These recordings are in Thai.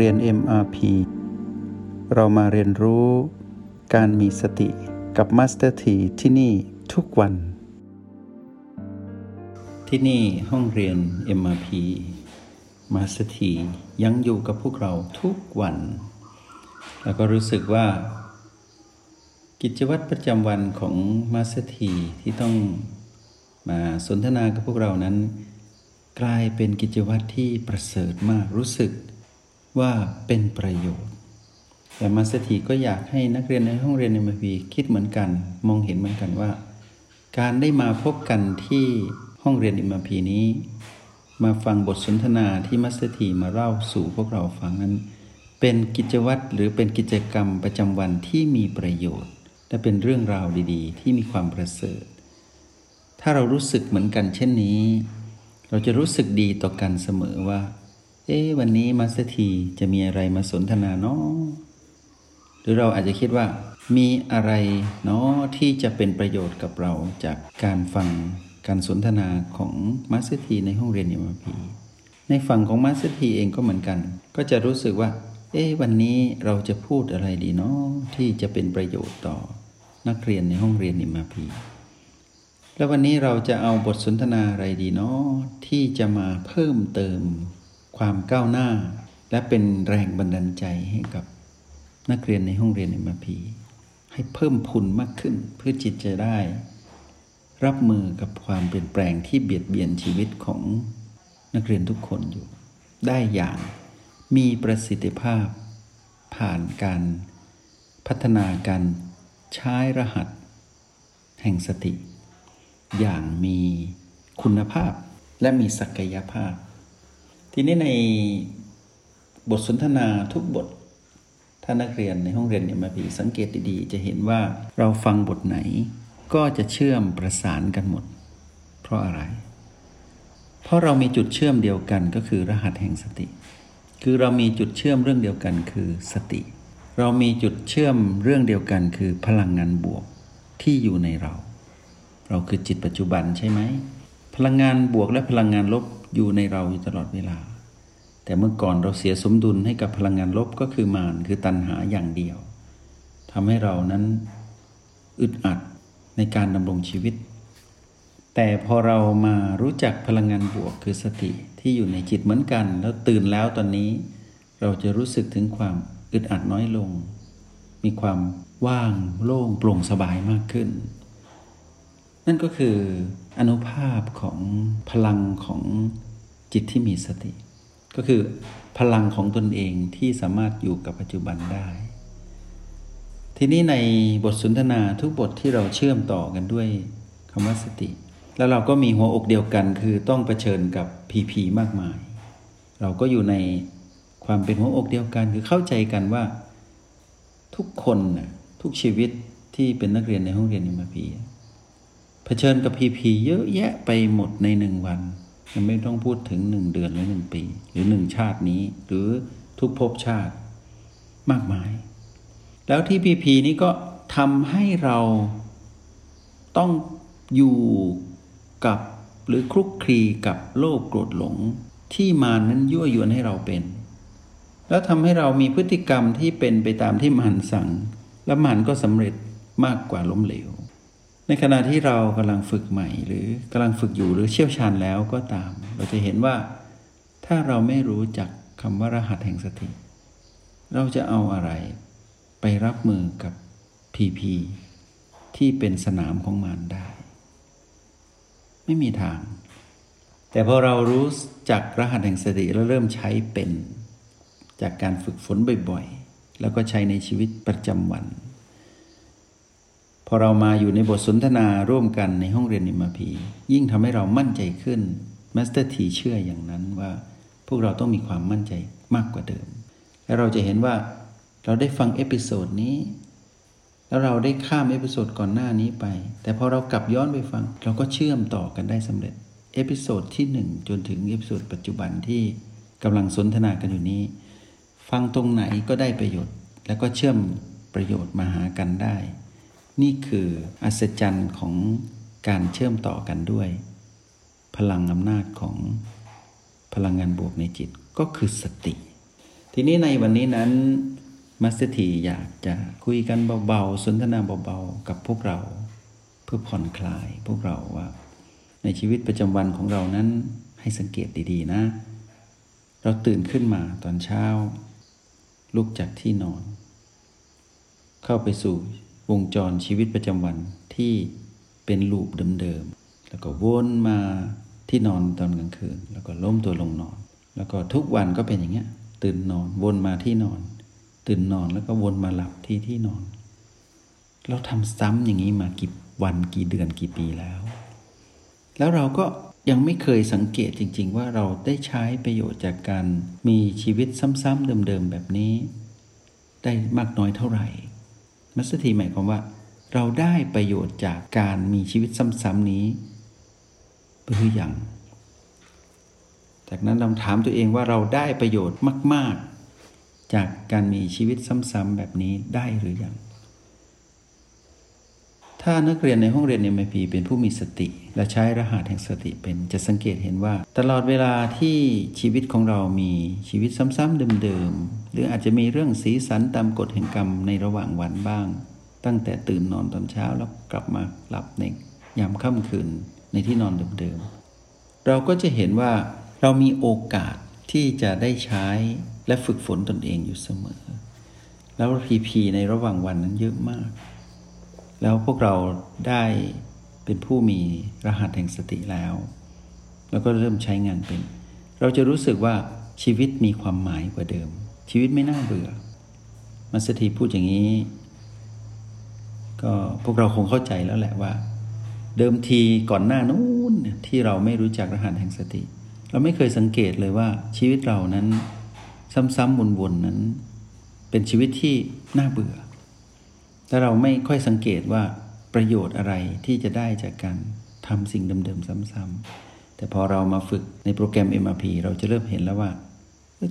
เรียน MRP เรามาเรียนรู้การมีสติกับ Master T ที่ที่นี่ทุกวัน ที่นี่ห้องเรียน MRP Master T ยังอยู่กับพวกเราทุกวัน แล้วก็รู้สึกว่า กิจวัตรประจำวันของ Master T ที่ต้องมาสนทนากับพวกเรานั้น กลายเป็นกิจวัตรที่ประเสริฐมากรู้สึก ว่าเป็นประโยชน์ แต่มาสถีก็อยากให้นักเรียนในห้องเรียนในมพีคิดเหมือนกัน มองเห็นเหมือนกันว่า การได้มาพบกันที่ห้องเรียนอิมพีนี้ มาฟังบทสนทนาที่มัสถีมาเล่าสู่พวกเราฟังนั้น เป็นกิจวัตรหรือเป็นกิจกรรมประจำวันที่มีประโยชน์ และเป็นเรื่องราวดีๆ ที่มีความประเสริฐ ถ้าเรารู้สึกเหมือนกันเช่นนี้ เราจะรู้สึกดีต่อกันเสมอว่า เอ๊วันนี้มาสถีจะมีอะไรมาสนทนาเนาะหรือเราอาจจะคิดว่า มีอะไรเนาะที่จะเป็นประโยชน์กับเราจากการฟังการสนทนาของมาสถีในห้องเรียนยมพีในฝั่งของมาสถีเองก็เหมือนกัน ก็จะรู้สึกว่า เอ๊วันนี้เราจะพูดอะไรดีเนาะที่จะเป็นประโยชน์ต่อนักเรียนในห้องเรียนนิมาพีแล้ววันนี้เราจะเอาบทสนทนาอะไรดีเนาะที่จะมาเพิ่มเติม ความก้าวหน้า และเป็นแรงบันดาลใจให้กับนักเรียนในห้องเรียนในมพีให้เพิ่มพูนมากขึ้นเพื่อจิตจะได้ รับมือกับความเปลี่ยนแปลงที่เบียดเบียนชีวิตของนักเรียนทุกคนอยู่ ได้อย่างมีประสิทธิภาพ ผ่านการพัฒนาการใช้รหัส แห่งสติ อย่างมีคุณภาพและมีศักยภาพ ทีนี้ในบทสนทนาทุกบท ถ้านักเรียนในห้องเรียนเนี่ยมาผีสังเกตดีๆ จะเห็นว่าเราฟังบทไหน ก็จะเชื่อมประสานกันหมด เพราะอะไร เพราะเรามีจุดเชื่อมเดียวกันก็คือรหัสแห่งสติ คือเรามีจุดเชื่อมเรื่องเดียวกันคือสติ เรามีจุดเชื่อมเรื่องเดียวกันคือพลังงานบวกที่อยู่ในเรา เราคือจิตปัจจุบันใช่ไหมพลังงานบวกและพลังงานลบ อยู่ในเราอยู่ตลอดเวลา แต่เมื่อก่อนเราเสียสมดุลให้กับพลังงานลบก็คือมารคือตัณหาอย่างเดียวทำให้เรานั้นอึดอัดในการดำรงชีวิต แต่พอเรามารู้จักพลังงานบวกคือสติที่อยู่ในจิตเหมือนกัน แล้วตื่นแล้วตอนนี้ เราจะรู้สึกถึงความอึดอัดน้อยลง มีความว่างโล่งโปร่งสบายมากขึ้น นั่นก็คืออนุภาพของพลังของ จิตที่มีสติ ก็คือพลังของตนเองที่สามารถอยู่กับปัจจุบันได้ ทีนี้ในบทสนทนาทุกบทที่เราเชื่อมต่อกันด้วยคำว่าสติ แล้วเราก็มีหัวอกเดียวกัน คือต้องเผชิญกับพีพีมากมาย เราก็อยู่ในความเป็นหัวอกเดียวกันคือเข้าใจกันว่า ทุกคนนะทุกชีวิตที่เป็นนักเรียนในห้องเรียนนิมพีเผชิญกับพีพีเยอะแยะไปหมดในหนึ่งวัน ยังไม่ต้องพูดถึงหนึ่งเดือนหรือหนึ่งปี หรือหนึ่งชาตินี้ หรือทุกภพชาติมากมาย แล้วที่พีพีนี้ก็ทำให้เราต้องอยู่กับหรือคลุกคลีกับโลภโกรธหลง ที่มานั้นยั่วยวนให้เราเป็น แล้วทำให้เรามีพฤติกรรมที่เป็นไปตามที่มันสั่ง และมันก็สำเร็จมากกว่าล้มเหลว ในขณะที่เรากำลังฝึกใหม่ หรือกำลังฝึกอยู่หรือเชี่ยวชาญแล้วก็ตาม เราจะเห็นว่าถ้าเราไม่รู้จักคำว่ารหัสแห่งสติ เราจะเอาอะไรไปรับมือกับพีพีที่เป็นสนามของมารได้ ไม่มีทาง แต่พอเรารู้จักรหัสแห่งสติแล้วเริ่มใช้เป็นจากการฝึกฝนบ่อยๆ แล้วก็ใช้ในชีวิตประจำวัน พอเรามาอยู่ในบทสนทนาร่วมกันในห้องเรียนนิมพียิ่งทำให้เรามั่นใจขึ้นมาสเตอร์ทีเชื่ออย่างนั้นว่า พวกเราต้องมีความมั่นใจมากกว่าเดิม และเราจะเห็นว่าเราได้ฟัง episode นี้ แล้วเราได้ข้าม episode ก่อนหน้านี้ไป แต่พอเรากลับย้อนไปฟัง เราก็เชื่อมต่อกันได้สำเร็จ episode ที่1 จนถึง episode ปัจจุบันที่กำลังสนทนากันอยู่นี้ ฟังตรงไหนก็ได้ประโยชน์ แล้วก็เชื่อมประโยชน์มาหากันได้ นี่คืออัศจรรย์ของการเชื่อมต่อกันด้วย พลังอำนาจของพลังงานบวกในจิตก็คือสติ ทีนี้ในวันนี้นั้นมัสเตีอยากจะคุยกันเบาๆ สนทนาเบาๆ กับพวกเรา เพื่อผ่อนคลายพวกเราว่า ในชีวิตประจำวันของเรานั้นให้สังเกตดีๆนะ เราตื่นขึ้นมาตอนเช้า ลุกจากที่นอน เข้าไปสู่ วงจรชีวิตประจำวันที่เป็นลูปเดิมๆ แล้วก็วนมาที่นอนตอนกลางคืน แล้วก็ล้มตัวลงนอน แล้วก็ทุกวันก็เป็นอย่างเงี้ย ตื่นนอนวนมาที่นอน ตื่นนอนแล้วก็วนมาหลับที่ที่นอน เราทำซ้ำอย่างนี้มากี่วันกี่เดือนกี่ปีแล้ว แล้วเราก็ยังไม่เคยสังเกตจริง ๆ ว่าเราได้ใช้ประโยชน์จากการมีชีวิตซ้ำๆเดิมๆแบบนี้ ได้มากน้อยเท่าไหร่ มัสถีหมายความว่า เราได้ประโยชน์จากการมีชีวิตซ้ำๆนี้หรือยังจากนั้นเราถามตัวเองว่าเราได้ประโยชน์มาก ๆ จากการมีชีวิตซ้ำๆแบบนี้ได้หรือยังถ้านักเรียนในห้องเรียน MIP เป็นผู้มีสติ และใช้รหัสแห่งสติเป็นจะสังเกตเห็นว่า ตลอดเวลาที่ชีวิตของเรามีชีวิตซ้ำๆเดิมๆหรืออาจจะมีเรื่องสีสันตามกฎแห่งกรรมในระหว่างวันบ้าง ตั้งแต่ตื่นนอนตอนเช้าแล้วกลับมาหลับในยามค่ำคืนในที่นอนเดิมๆเราก็จะเห็นว่าเรามีโอกาสที่จะได้ใช้และฝึกฝนตนเองอยู่เสมอ แล้วพีพีในระหว่างวันนั้นเยอะมาก แล้วพวกเราได้ เป็นผู้มีรหัสแห่งสติแล้ว แล้วก็เริ่มใช้งานเป็น เราจะรู้สึกว่าชีวิตมีความหมายกว่าเดิม ชีวิตไม่น่าเบื่อ มัสถีพูดอย่างนี้ ก็พวกเราคงเข้าใจแล้วแหละว่า เดิมทีก่อนหน้านู้นที่เราไม่รู้จักรหัสแห่งสติ เราไม่เคยสังเกตเลยว่าชีวิตเรานั้น ซ้ำๆวนๆนั้น เป็นชีวิตที่น่าเบื่อถ้าเราไม่ค่อยสังเกตว่า ประโยชน์อะไรที่จะได้จากการทำสิ่งเดิมๆซ้ำๆแต่พอเรามาฝึกในโปรแกรม MRP เราจะเริ่มเห็นแล้วว่า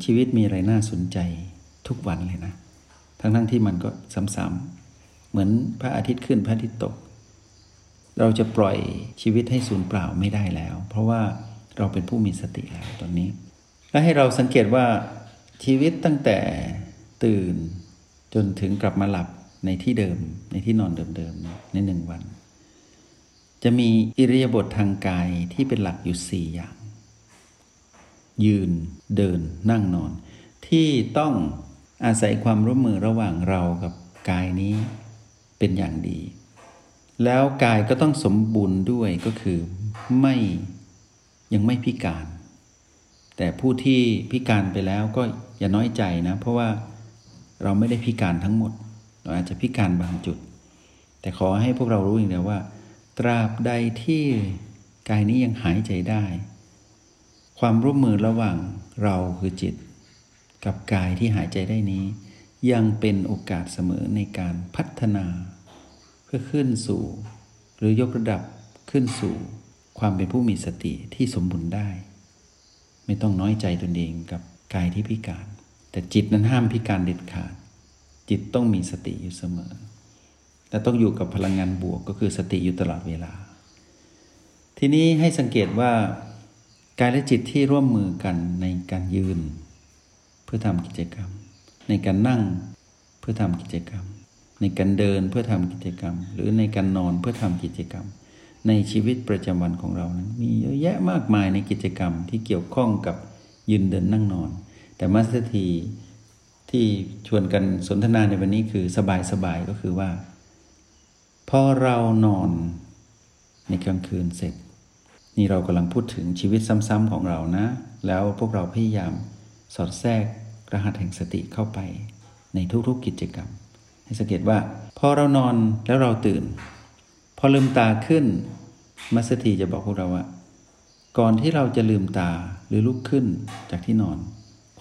ชีวิตมีอะไรน่าสนใจทุกวันเลยนะ ทั้งๆทที่มันก็ซ้ำๆเหมือนพระอาทิตย์ขึ้นพระอาทิตย์ตก เราจะปล่อยชีวิตให้สูญเปล่าไม่ได้แล้ว เพราะว่าเราเป็นผู้มีสติแล้วตอนนี้ และให้เราสังเกตว่าชีวิตตั้งแต่ตื่นจนถึงกลับมาหลับ ในที่เดิม ในที่นอนเดิมๆในหนึ่งวัน จะมีอิริยาบถทางกายที่เป็นหลักอยู่สี่อย่าง ยืนเดินนั่งนอน ที่ต้องอาศัยความร่วมมือระหว่างเรากับกายนี้เป็นอย่างดี แล้วกายก็ต้องสมบูรณ์ด้วยก็คือไม่ยังไม่พิการ แต่ผู้ที่พิการไปแล้วก็อย่าน้อยใจนะ เพราะว่าเราไม่ได้พิการทั้งหมด เราอาจจะพิการบางจุด แต่ขอให้พวกเรารู้อย่างเดียวว่า ตราบใดที่กายนี้ยังหายใจได้ ความร่วมมือระหว่างเราคือจิต กับกายที่หายใจได้นี้ ยังเป็นโอกาสเสมอในการพัฒนา เพื่อขึ้นสู่ หรือยกระดับขึ้นสู่ความเป็นผู้มีสติที่สมบูรณ์ได้ ไม่ต้องน้อยใจตนเองกับกายที่พิการ แต่จิตนั้นห้ามพิการเด็ดขาด จิตต้องมีสติอยู่เสมอแต่ต้องอยู่กับพลังงานบวกก็คือสติอยู่ตลอดเวลา ทีนี้ให้สังเกตว่ากายและจิตที่ร่วมมือกันในการยืน เพื่อทำกิจกรรม ในการนั่งเพื่อทำกิจกรรม ในการเดินเพื่อทำกิจกรรม หรือในการนอนเพื่อทำกิจกรรม ในชีวิตประจำวันของเรานั้น มีเยอะแยะมากมายในกิจกรรมที่เกี่ยวข้องกับยืนเดินนั่งนอน แต่มาสเตอร์ที ที่ชวนกันสนทนาในวันนี้คือสบายๆก็คือว่า พอเรานอนในกลางคืนเสร็จ นี่เรากำลังพูดถึงชีวิตซ้ำๆของเรานะ แล้วพวกเราพยายามสอดแทรกรหัสแห่งสติเข้าไปในทุกๆกิจกรรม ให้สังเกตว่า พอเรานอนแล้วเราตื่น พอลืมตาขึ้น มัสถีจะบอกพวกเราว่า ก่อนที่เราจะลืมตาหรือลุกขึ้นจากที่นอน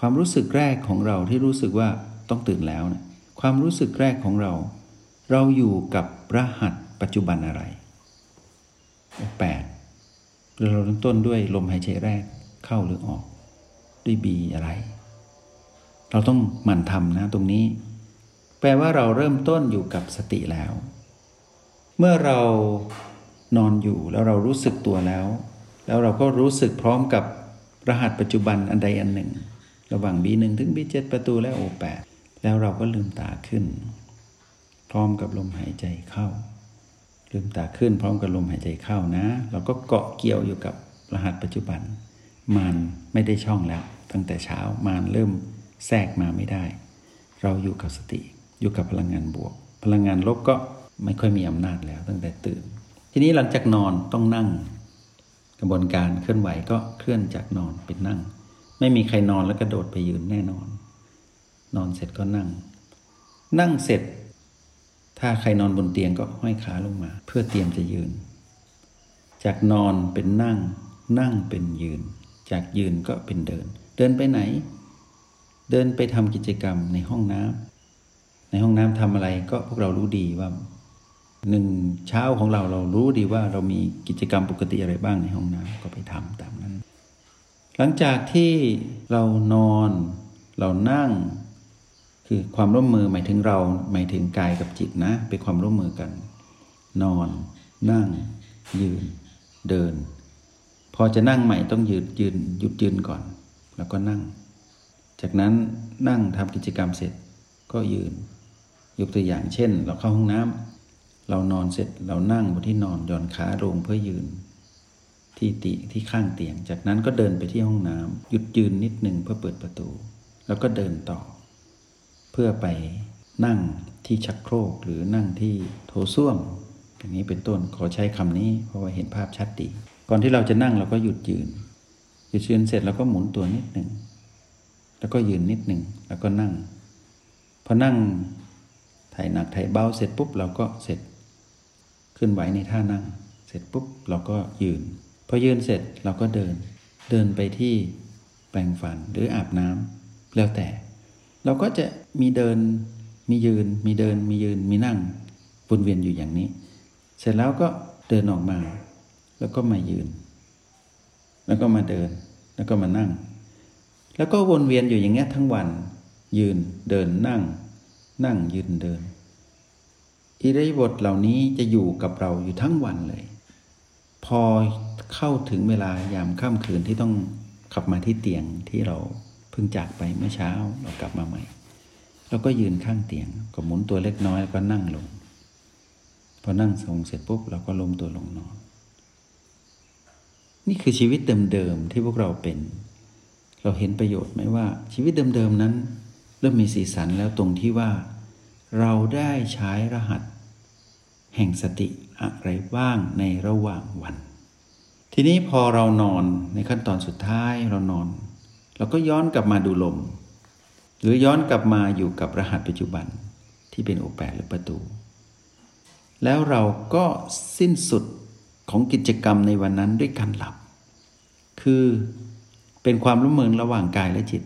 ความรู้สึกแรกของเราที่รู้สึกว่าต้องตื่นแล้วนะความรู้สึกแรกของเรา เราอยู่กับรหัสปัจจุบันอะไรแปดเราเริ่มต้นด้วยลมหายใจแรกเข้าหรือออก ด้วยบีอะไร เราต้องหมั่นทำนะตรงนี้ แปลว่าเราเริ่มต้นอยู่กับสติแล้ว เมื่อเรานอนอยู่แล้วเรารู้สึกตัวแล้ว แล้วเราก็รู้สึกพร้อมกับรหัสปัจจุบันอันใดอันหนึ่ง ระหว่าง B1 ถึง B7 ประตูและ O8 แล้วเราก็ลืมตาขึ้น พร้อมกับลมหายใจเข้า ลืมตาขึ้นพร้อมกับลมหายใจเข้านะ เราก็เกาะเกี่ยวอยู่กับรหัสปัจจุบัน มานไม่ได้ช่องแล้ว ตั้งแต่เช้ามานเริ่มแทรกมาไม่ได้ เราอยู่กับสติ อยู่กับพลังงานบวก พลังงานลบก็ไม่ค่อยมีอำนาจแล้ว ตั้งแต่ตื่น ทีนี้หลังจากนอนต้องนั่ง กระบวนการเคลื่อนไหวก็เคลื่อนจากนอนเป็นนั่ง ไม่มีใครนอนแล้วกระโดดไปยืนแน่นอน นอนเสร็จก็นั่ง นั่งเสร็จ ถ้าใครนอนบนเตียงก็ห้อยขาลงมา เพื่อเตรียมจะยืน จากนอนเป็นนั่ง นั่งเป็นยืน จากยืนก็เป็นเดิน เดินไปไหน เดินไปทำกิจกรรมในห้องน้ำในห้องน้ำทำอะไรก็พวกเรารู้ดีว่าหนึ่งเช้าของเราเรารู้ดีว่าเรามีกิจกรรมปกติอะไรบ้างในห้องน้ำก็ไปทำตามนั้น หลังจากที่เรานอน เรานั่ง คือความร่วมมือหมายถึงเราหมายถึงกายกับจิตนะ เป็นความร่วมมือกัน นอน นั่ง ยืน เดิน พอจะนั่งใหม่ต้องยืดยืนหยุดยืนก่อน แล้วก็นั่ง จากนั้นนั่งทำกิจกรรมเสร็จก็ยืน ยกตัวอย่างเช่น เราเข้าห้องน้ำเรานอนเสร็จเรานั่งบนที่นอนย่อนขาลงเพื่อยืน ที่ติที่ข้างเตียง จากนั้นก็เดินไปที่ห้องน้ำหยุดยืนนิดหนึ่งเพื่อเปิดประตู แล้วก็เดินต่อ เพื่อไปนั่งที่ชักโครกหรือนั่งที่โถส้วม อย่างนี้เป็นต้นขอใช้คำนี้ เพราะว่าเห็นภาพชัดดี ก่อนที่เราจะนั่งเราก็หยุดยืน หยุดยืนเสร็จเราก็หมุนตัวนิดหนึ่งแล้วก็ยืนนิดหนึ่งแล้วก็นั่งพอนั่งถ่ายหนักถ่ายเบาเสร็จปุ๊บเราก็เสร็จ ขึ้นไหวในท่านั่ง เสร็จปุ๊บเราก็ยืน อยืนเสร็จเราก็เดิน เดินไปที่แปรงฟันหรืออาบน้ำแล้วแต่ เราก็จะมีเดินมียืน มีเดินมียืนมีนั่งวนเวียนอยู่อย่างนี้ เสร็จแล้วก็เดินออกมา แล้วก็มายืน แล้วก็มาเดิน แล้วก็มานั่ง แล้วก็วนเวียนอยู่อย่างเงี้ยทั้งวัน ยืนเดินนั่ง นั่งยืนเดินอิริยาบถเหล่านี้จะอยู่กับเราอยู่ทั้งวันเลย พอเข้าถึงเวลายามค่ำคืนที่ต้องขับมาที่เตียงที่เราเพิ่งจากไปเมื่อเช้าเรากลับมาใหม่เราก็ยืนข้างเตียงก็หมุนตัวเล็กน้อยแล้วก็นั่งลง พอนั่งทรงเสร็จปุ๊บเราก็ล้มตัวลงนอน นี่คือชีวิตเดิมๆที่พวกเราเป็น เราเห็นประโยชน์ไหมว่า ชีวิตเดิมๆนั้น เริ่มมีสีสันแล้วตรงที่ว่า เราได้ใช้รหัส แห่งสติอะไรบ้างในระหว่างวัน ทีนี้พอเรานอนในขั้นตอนสุดท้ายเรานอน เราก็ย้อนกลับมาดูลม หรือย้อนกลับมาอยู่กับรหัสปัจจุบันที่เป็นโอแปหรือประตู แล้วเราก็สิ้นสุดของกิจกรรมในวันนั้นด้วยการหลับ คือเป็นความร่วมมือระหว่างกายและจิต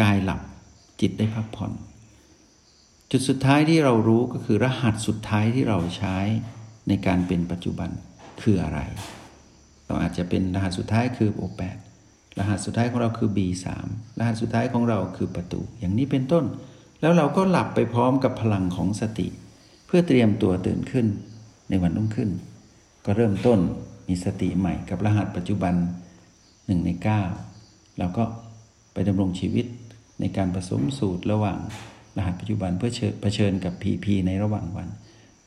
กายหลับจิตได้พักผ่อน จุดสุดท้ายที่เรารู้ก็คือรหัสสุดท้ายที่เราใช้ในการเป็นปัจจุบันคืออะไร เราอาจจะเป็นรหัสสุดท้ายคือโอแปดรหัสสุดท้ายของเราคือ B3 รหัสสุดท้ายของเราคือประตู อย่างนี้เป็นต้น แล้วเราก็หลับไปพร้อมกับพลังของสติ เพื่อเตรียมตัวตื่นขึ้นในวันรุ่งขึ้น ก็เริ่มต้นมีสติใหม่กับรหัสปัจจุบันหนึ่งในเก้าเราก็ไปดำรงชีวิตในการผสมสูตรระหว่าง รหัสปัจจุบันเพื่อเผชิญกับพีพีในระหว่างวัน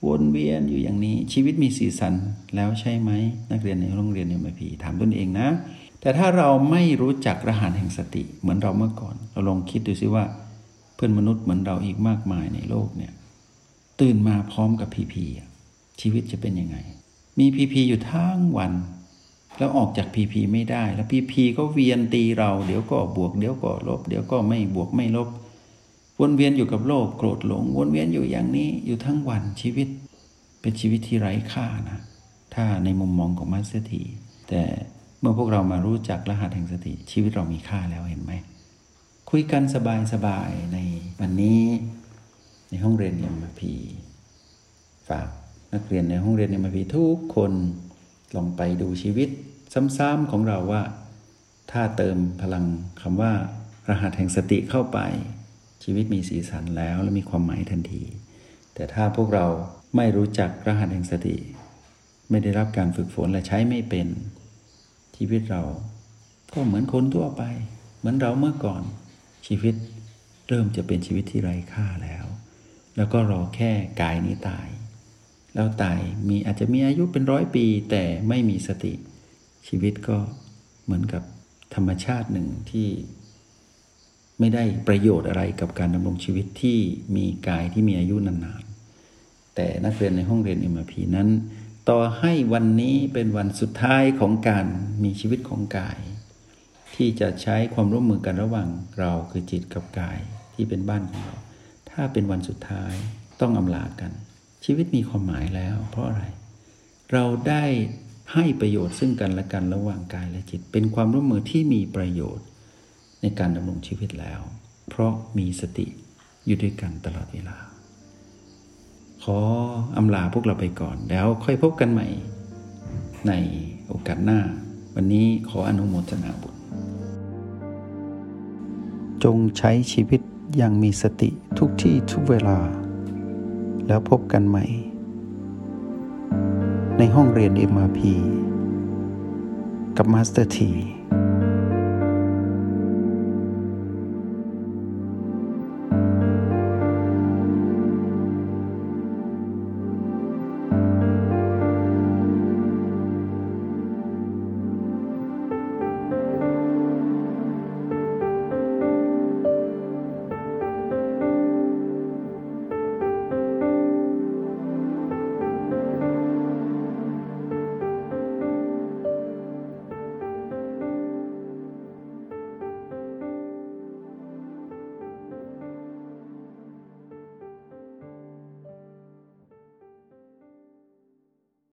วนเวียนอยู่อย่างนี้ชีวิตมีสีสันแล้วใช่ไหมนักเรียนในโรงเรียนเอ็มพีถามตนเองนะ แต่ถ้าเราไม่รู้จักรหัสแห่งสติเหมือนเราเมื่อก่อน เราลองคิดดูซิว่า เพื่อนมนุษย์เหมือนเราอีกมากมายในโลกเนี่ยตื่นมาพร้อมกับพีพีชีวิตจะเป็นยังไง มีพีพีอยู่ทั้งวันแล้วออกจากพีพีไม่ได้ แล้วพีพีก็เวียนตีเรา เดี๋ยวก็บวก เดี๋ยวก็ลบ เดี๋ยวก็ไม่บวกไม่ลบ วนเวียนอยู่กับโลกโกรธหลง วนเวียนอยู่อย่างนี้อยู่ทั้งวันชีวิต เป็นชีวิตที่ไร้ค่านะ ถ้าในมุมมองของมัสเตีแต่เมื่อพวกเรามารู้จักรหัสแห่งสติชีวิตเรามีค่าแล้วเห็นไหม คุยกันสบายๆในวันนี้ในห้องเรียนเอ็มพีฝากนักเรียนในห้องเรียนเอ็มพีทุกคนลองไปดูชีวิตซ้ำๆของเราว่า ถ้าเติมพลังคำว่า รหัสแห่งสติเข้าไป ชีวิตมีสีสันแล้วและมีความหมายทันที แต่ถ้าพวกเราไม่รู้จักรหัสแห่งสติ ไม่ได้รับการฝึกฝนและใช้ไม่เป็น ชีวิตเราก็เหมือนคนทั่วไป เหมือนเราเมื่อก่อน ชีวิตเริ่มจะเป็นชีวิตที่ไร้ค่าแล้ว แล้วก็รอแค่กายนี้ตาย แล้วตายมีอาจจะมีอายุเป็นร้อยปี แต่ไม่มีสติ ชีวิตก็เหมือนกับธรรมชาติหนึ่งที่ ไม่ได้ประโยชน์อะไรกับการดำรงชีวิตที่มีกายที่มีอายุนานๆ แต่นักเรียนในห้องเรียน MRP นั้น ต่อให้วันนี้เป็นวันสุดท้ายของการมีชีวิตของกาย ที่จะใช้ความร่วมมือกันระหว่างเราคือจิตกับกายที่เป็นบ้านของเรา ถ้าเป็นวันสุดท้ายต้องอำลากัน ชีวิตมีความหมายแล้ว เพราะอะไร เราได้ให้ประโยชน์ซึ่งกันและกันระหว่างกายและจิต เป็นความร่วมมือที่มีประโยชน์ ในการดำรงชีวิตแล้ว เพราะมีสติอยู่ด้วยกันตลอดเวลา ขออำลาพวกเราไปก่อนแล้วค่อยพบกันใหม่ ในโอกาสหน้า วันนี้ขออนุโมทนาบุญ จงใช้ชีวิตอย่างมีสติทุกที่ทุกเวลา แล้วพบกันใหม่ ในห้องเรียน MRP กับมาสเตอร์ที